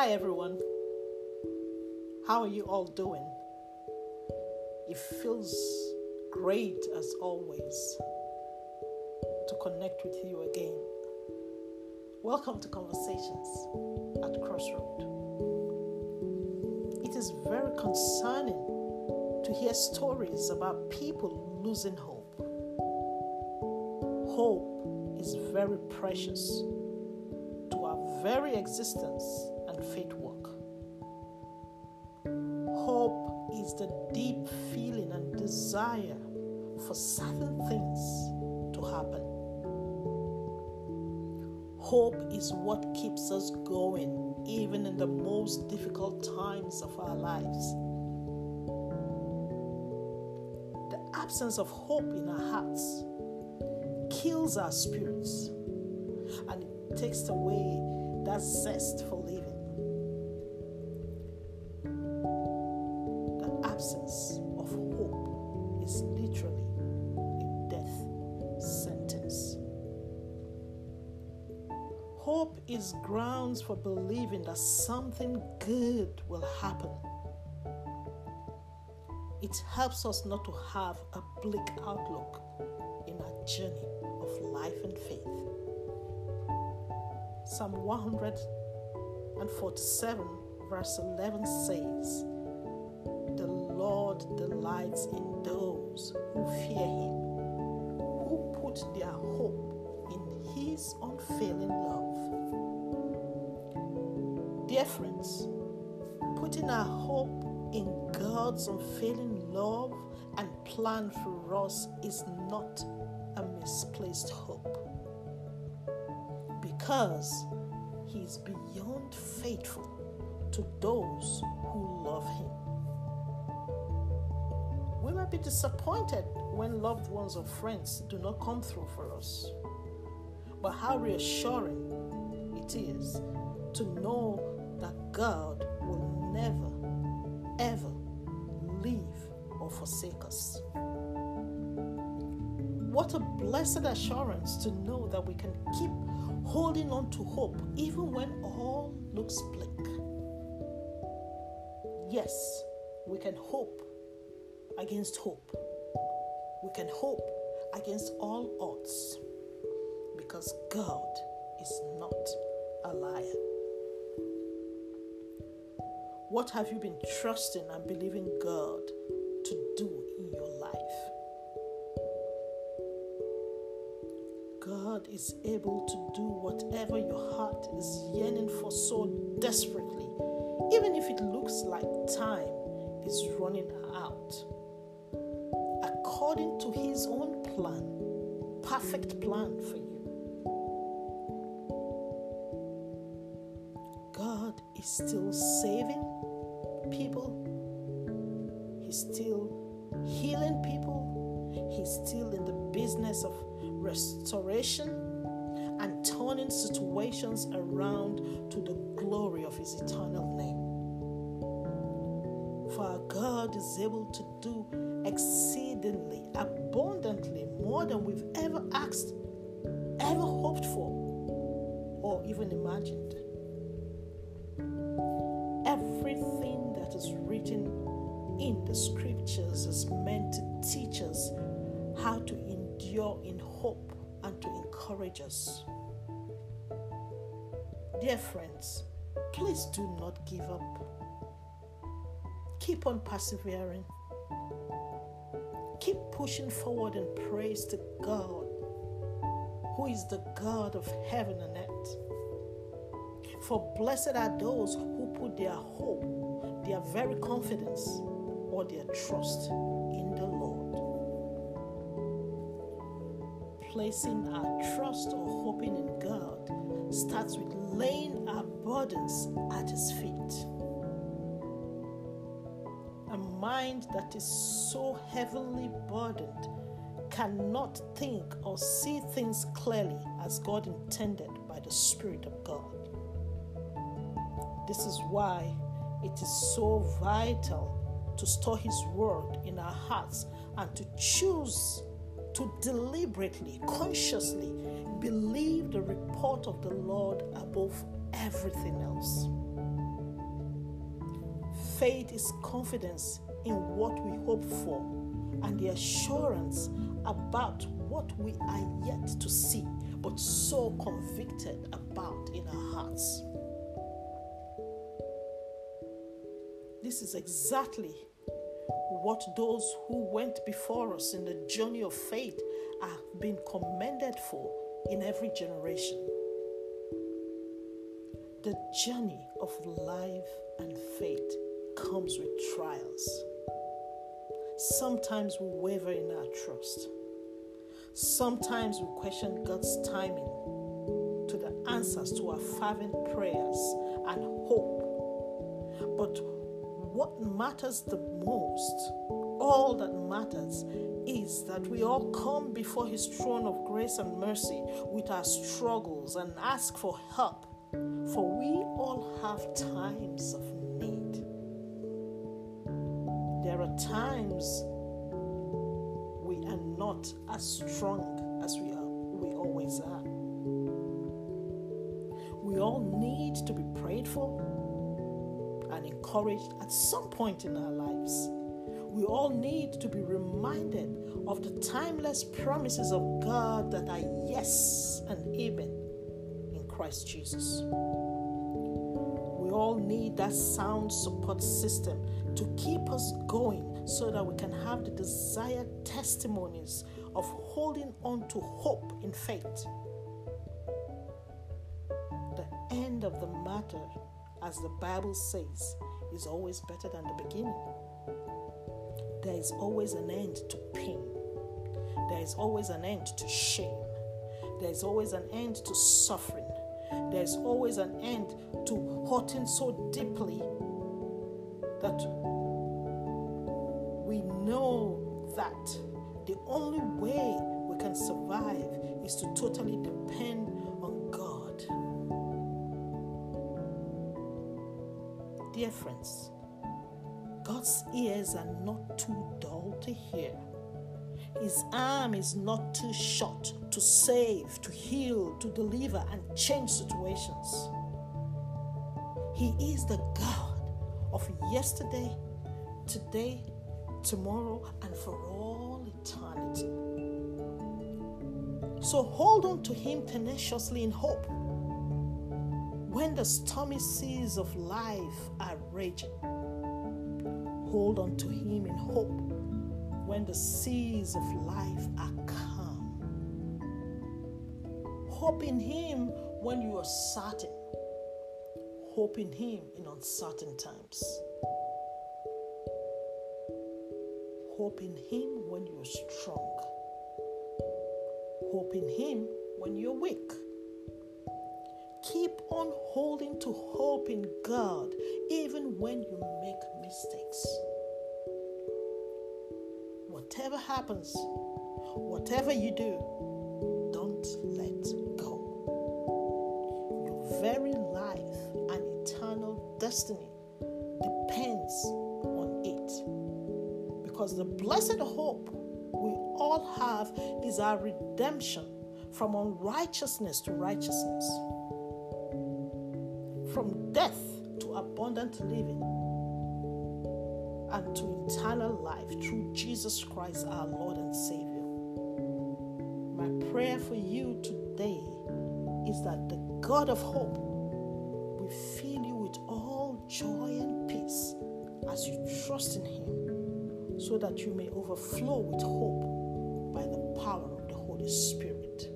Hi, everyone. How are you all doing? It feels great as always to connect with you again. Welcome to Conversations at Crossroad. It is very concerning to hear stories about people losing hope. Hope is very precious to our very existence is the deep feeling and desire for certain things to happen. Hope is what keeps us going even in the most difficult times of our lives. The absence of hope in our hearts kills our spirits and it takes away that zest for living. Absence of hope is literally a death sentence. Hope is grounds for believing that something good will happen. It helps us not to have a bleak outlook in our journey of life and faith. Psalm 147, verse 11 says, Lord delights in those who fear Him, who put their hope in His unfailing love. Dear friends, putting our hope in God's unfailing love and plan for us is not a misplaced hope because He is beyond faithful to those who love Him. Be disappointed when loved ones or friends do not come through for us, but how reassuring it is to know that God will never, ever leave or forsake us. What a blessed assurance to know that we can keep holding on to hope even when all looks bleak. Yes, we can hope against hope. We can hope against all odds because God is not a liar. What have you been trusting and believing God to do in your life? God is able to do whatever your heart is yearning for so desperately, even if it looks like time is running out. According to His own plan, perfect plan for you. God is still saving people, He's still healing people, He's still in the business of restoration and turning situations around to the glory of His eternal name. For our God is able to do exceedingly abundantly more than we've ever asked, ever hoped for, or even imagined. Everything that is written in the scriptures is meant to teach us how to endure in hope and to encourage us. Dear friends, please do not give up. Keep on persevering. Pushing forward in praise to God, who is the God of heaven and earth. For blessed are those who put their hope, their very confidence, or their trust in the Lord. Placing our trust or hoping in God starts with laying our burdens at His feet. Mind that is so heavily burdened cannot think or see things clearly as God intended by the Spirit of God. This is why it is so vital to store His Word in our hearts and to choose to deliberately, consciously believe the report of the Lord above everything else. Faith is confidence in what we hope for and the assurance about what we are yet to see, but so convicted about in our hearts. This is exactly what those who went before us in the journey of faith have been commended for in every generation. The journey of life and faith comes with trials. Sometimes we waver in our trust. Sometimes we question God's timing to the answers to our fervent prayers and hope. But what matters the most, all that matters, is that we all come before His throne of grace and mercy with our struggles and ask for help, for we all have times of Times we are not as strong as we are, we always are. We all need to be prayed for and encouraged at some point in our lives. We all need to be reminded of the timeless promises of God that are yes and amen in Christ Jesus. We all need that sound support system to keep us going so that we can have the desired testimonies of holding on to hope in faith. The end of the matter as the Bible says, is always better than the beginning. There is always an end to pain. There is always an end to shame. There is always an end to suffering. There is always an end to hurting so deeply that we know that the only way we can survive is to totally depend on God. Dear friends, God's ears are not too dull to hear. His arm is not too short to save, to heal, to deliver, and change situations. He is the God of yesterday, today, tomorrow, and for all eternity. So hold on to Him tenaciously in hope when the stormy seas of life are raging, hold on to Him in hope when the seas of life are calm. Hope in Him when you are certain. Hope in Him in uncertain times. Hope in Him when you're strong. Hope in Him when you're weak. Keep on holding to hope in God even when you make mistakes. Whatever happens, whatever you do, don't let go. Your very destiny depends on it. Because the blessed hope we all have is our redemption from unrighteousness to righteousness from death to abundant living and to eternal life through Jesus Christ, our Lord and Savior. My prayer for you today is that the God of hope as you trust in Him, so that you may overflow with hope by the power of the Holy Spirit.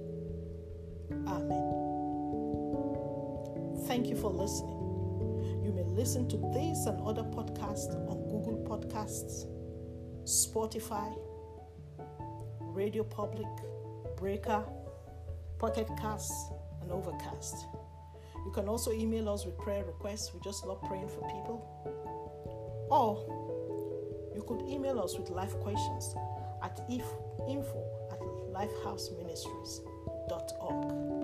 Amen. Thank you for listening. You may listen to this and other podcasts on Google Podcasts, Spotify, Radio Public, Breaker, Pocket Casts, and Overcast. You can also email us with prayer requests. We just love praying for people. Or you could email us with life questions at if, info at lifehouseministries.org.